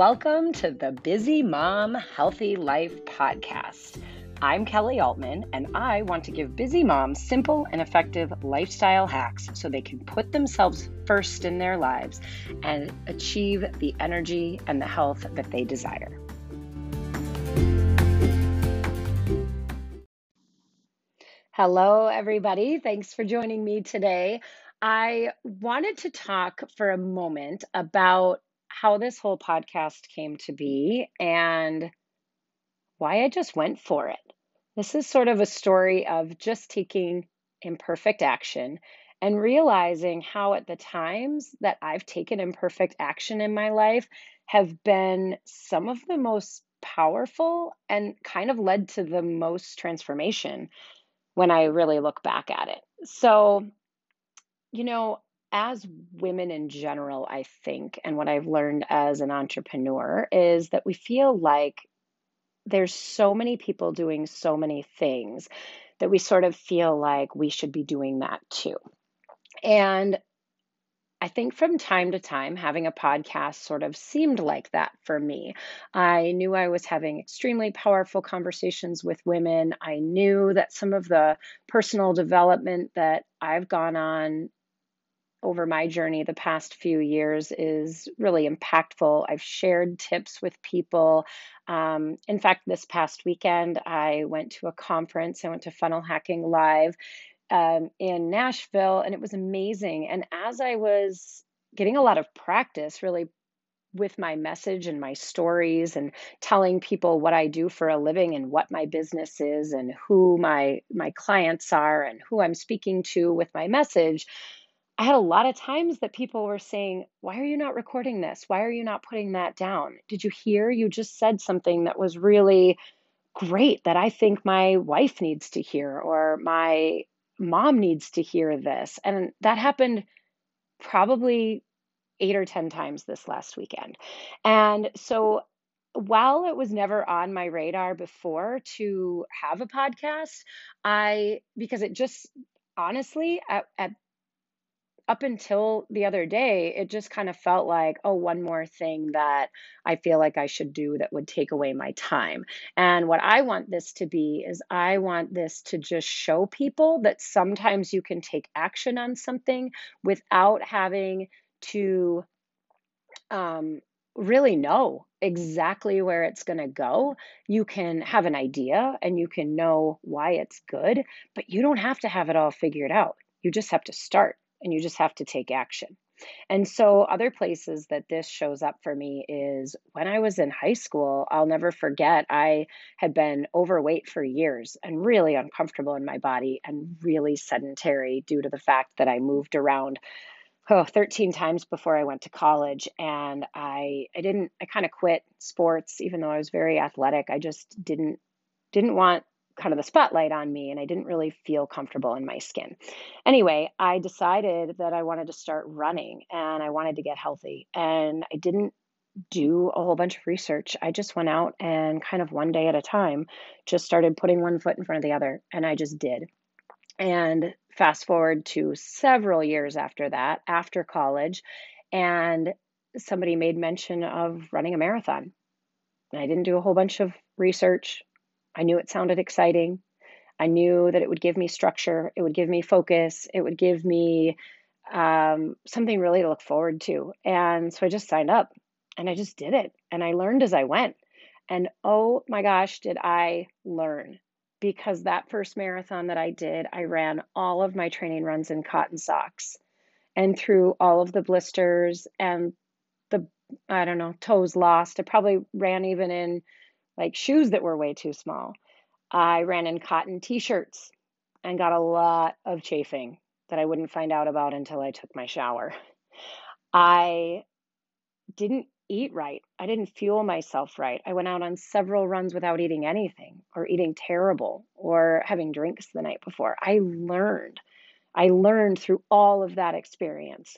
Welcome to the Busy Mom Healthy Life podcast. I'm Kelly Altman, and I want to give busy moms simple and effective lifestyle hacks so they can put themselves first in their lives and achieve the energy and the health that they desire. Hello, everybody. Thanks for joining me today. I wanted to talk for a moment about how this whole podcast came to be and why I just went for it. This is sort of a story of just taking imperfect action and realizing how, at the times that I've taken imperfect action in my life, have been some of the most powerful and kind of led to the most transformation when I really look back at it. So, you know, as women in general, I think, and what I've learned as an entrepreneur is that we feel like there's so many people doing so many things that we sort of feel like we should be doing that too. And I think from time to time, having a podcast sort of seemed like that for me. I knew I was having extremely powerful conversations with women. I knew that some of the personal development that I've gone on over my journey the past few years is really impactful. I've shared tips with people. Um, in fact, this past weekend, I went to a conference. I went to Funnel Hacking Live um, in Nashville, and it was amazing. And as I was getting a lot of practice, really with my message and my stories and telling people what I do for a living and what my business is and who my my clients are and who I'm speaking to with my message I had a lot of times that people were saying, Why are you not recording this? Why are you not putting that down? Did you hear? You just said something that was really great that I think my wife needs to hear or my mom needs to hear this. And that happened probably eight or 10 times this last weekend. And so while it was never on my radar before to have a podcast, I, because it just honestly, at, at up until the other day, it just kind of felt like, oh, one more thing that I feel like I should do that would take away my time. And what I want this to be is I want this to just show people that sometimes you can take action on something without having to um, really know exactly where it's going to go. You can have an idea and you can know why it's good, but you don't have to have it all figured out. You just have to start and you just have to take action. And so, other places that this shows up for me is when I was in high school, I'll never forget, I had been overweight for years and really uncomfortable in my body and really sedentary due to the fact that I moved around oh, 13 times before I went to college. And I, I didn't, I kind of quit sports, even though I was very athletic. I just didn't, didn't want kind of the spotlight on me and I didn't really feel comfortable in my skin. Anyway, I decided that I wanted to start running and I wanted to get healthy. And I didn't do a whole bunch of research. I just went out and kind of one day at a time just started putting one foot in front of the other and I just did. And fast forward to several years after that, after college, and somebody made mention of running a marathon. I didn't do a whole bunch of research. I knew it sounded exciting. I knew that it would give me structure, it would give me focus, it would give me um, something really to look forward to. And so I just signed up and I just did it. And I learned as I went. And oh my gosh, did I learn? Because that first marathon that I did, I ran all of my training runs in cotton socks and through all of the blisters and the, I don't know, toes lost. I probably ran even in like shoes that were way too small. I ran in cotton t shirts and got a lot of chafing that I wouldn't find out about until I took my shower. I didn't eat right. I didn't fuel myself right. I went out on several runs without eating anything or eating terrible or having drinks the night before. I learned. I learned through all of that experience.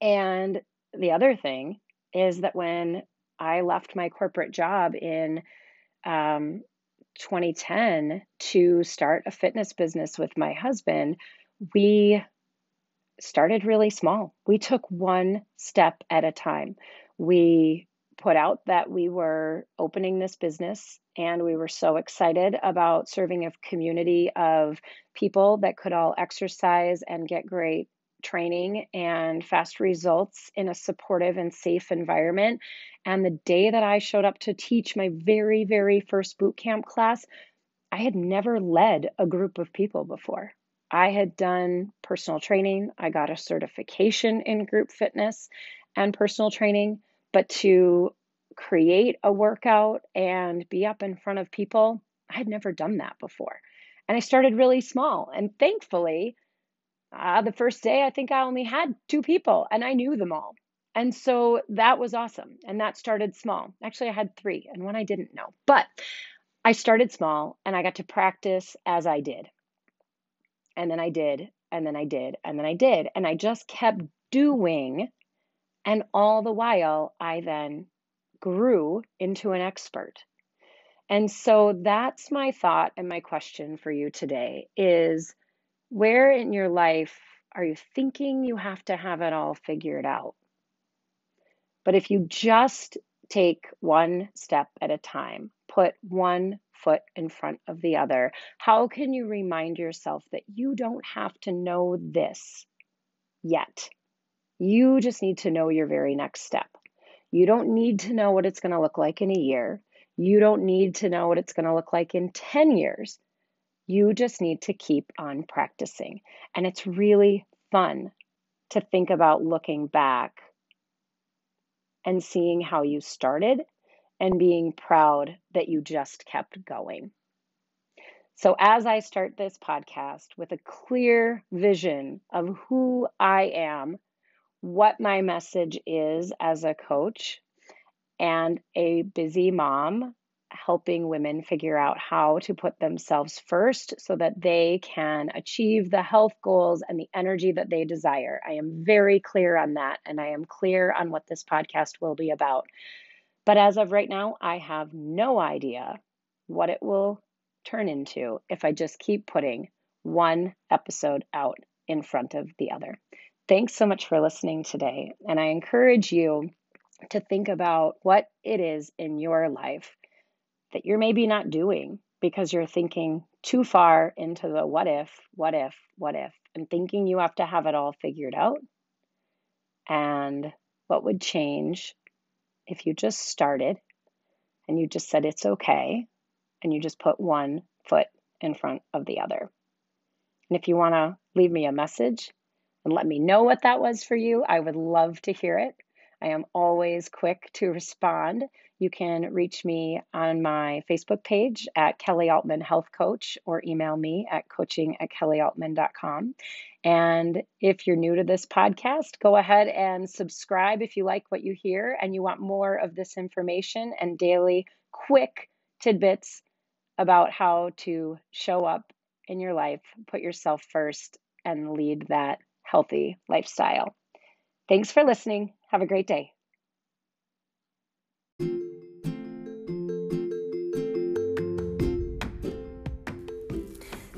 And the other thing is that when I left my corporate job in um, 2010 to start a fitness business with my husband. We started really small. We took one step at a time. We put out that we were opening this business and we were so excited about serving a community of people that could all exercise and get great training and fast results in a supportive and safe environment. And the day that I showed up to teach my very, very first boot camp class, I had never led a group of people before. I had done personal training, I got a certification in group fitness and personal training, but to create a workout and be up in front of people, I had never done that before. And I started really small. And thankfully, uh, the first day, I think I only had two people and I knew them all. And so that was awesome. And that started small. Actually, I had three and one I didn't know. But I started small and I got to practice as I did. And then I did, and then I did, and then I did. And I just kept doing. And all the while, I then grew into an expert. And so that's my thought and my question for you today is where in your life are you thinking you have to have it all figured out? But if you just take one step at a time, put one foot in front of the other, how can you remind yourself that you don't have to know this yet? You just need to know your very next step. You don't need to know what it's going to look like in a year. You don't need to know what it's going to look like in 10 years. You just need to keep on practicing. And it's really fun to think about looking back and seeing how you started and being proud that you just kept going. So, as I start this podcast with a clear vision of who I am, what my message is as a coach, and a busy mom helping women figure out how to put themselves first so that they can achieve the health goals and the energy that they desire. I am very clear on that, and I am clear on what this podcast will be about. But as of right now, I have no idea what it will turn into if I just keep putting one episode out in front of the other. Thanks so much for listening today. And I encourage you to think about what it is in your life that you're maybe not doing because you're thinking too far into the what if, what if, what if, and thinking you have to have it all figured out. And what would change if you just started and you just said it's okay and you just put one foot in front of the other. And if you want to leave me a message and let me know what that was for you, I would love to hear it. I am always quick to respond. You can reach me on my Facebook page at Kelly Altman Health Coach or email me at coaching at kellyaltman.com. And if you're new to this podcast, go ahead and subscribe if you like what you hear and you want more of this information and daily quick tidbits about how to show up in your life, put yourself first, and lead that healthy lifestyle. Thanks for listening. Have a great day.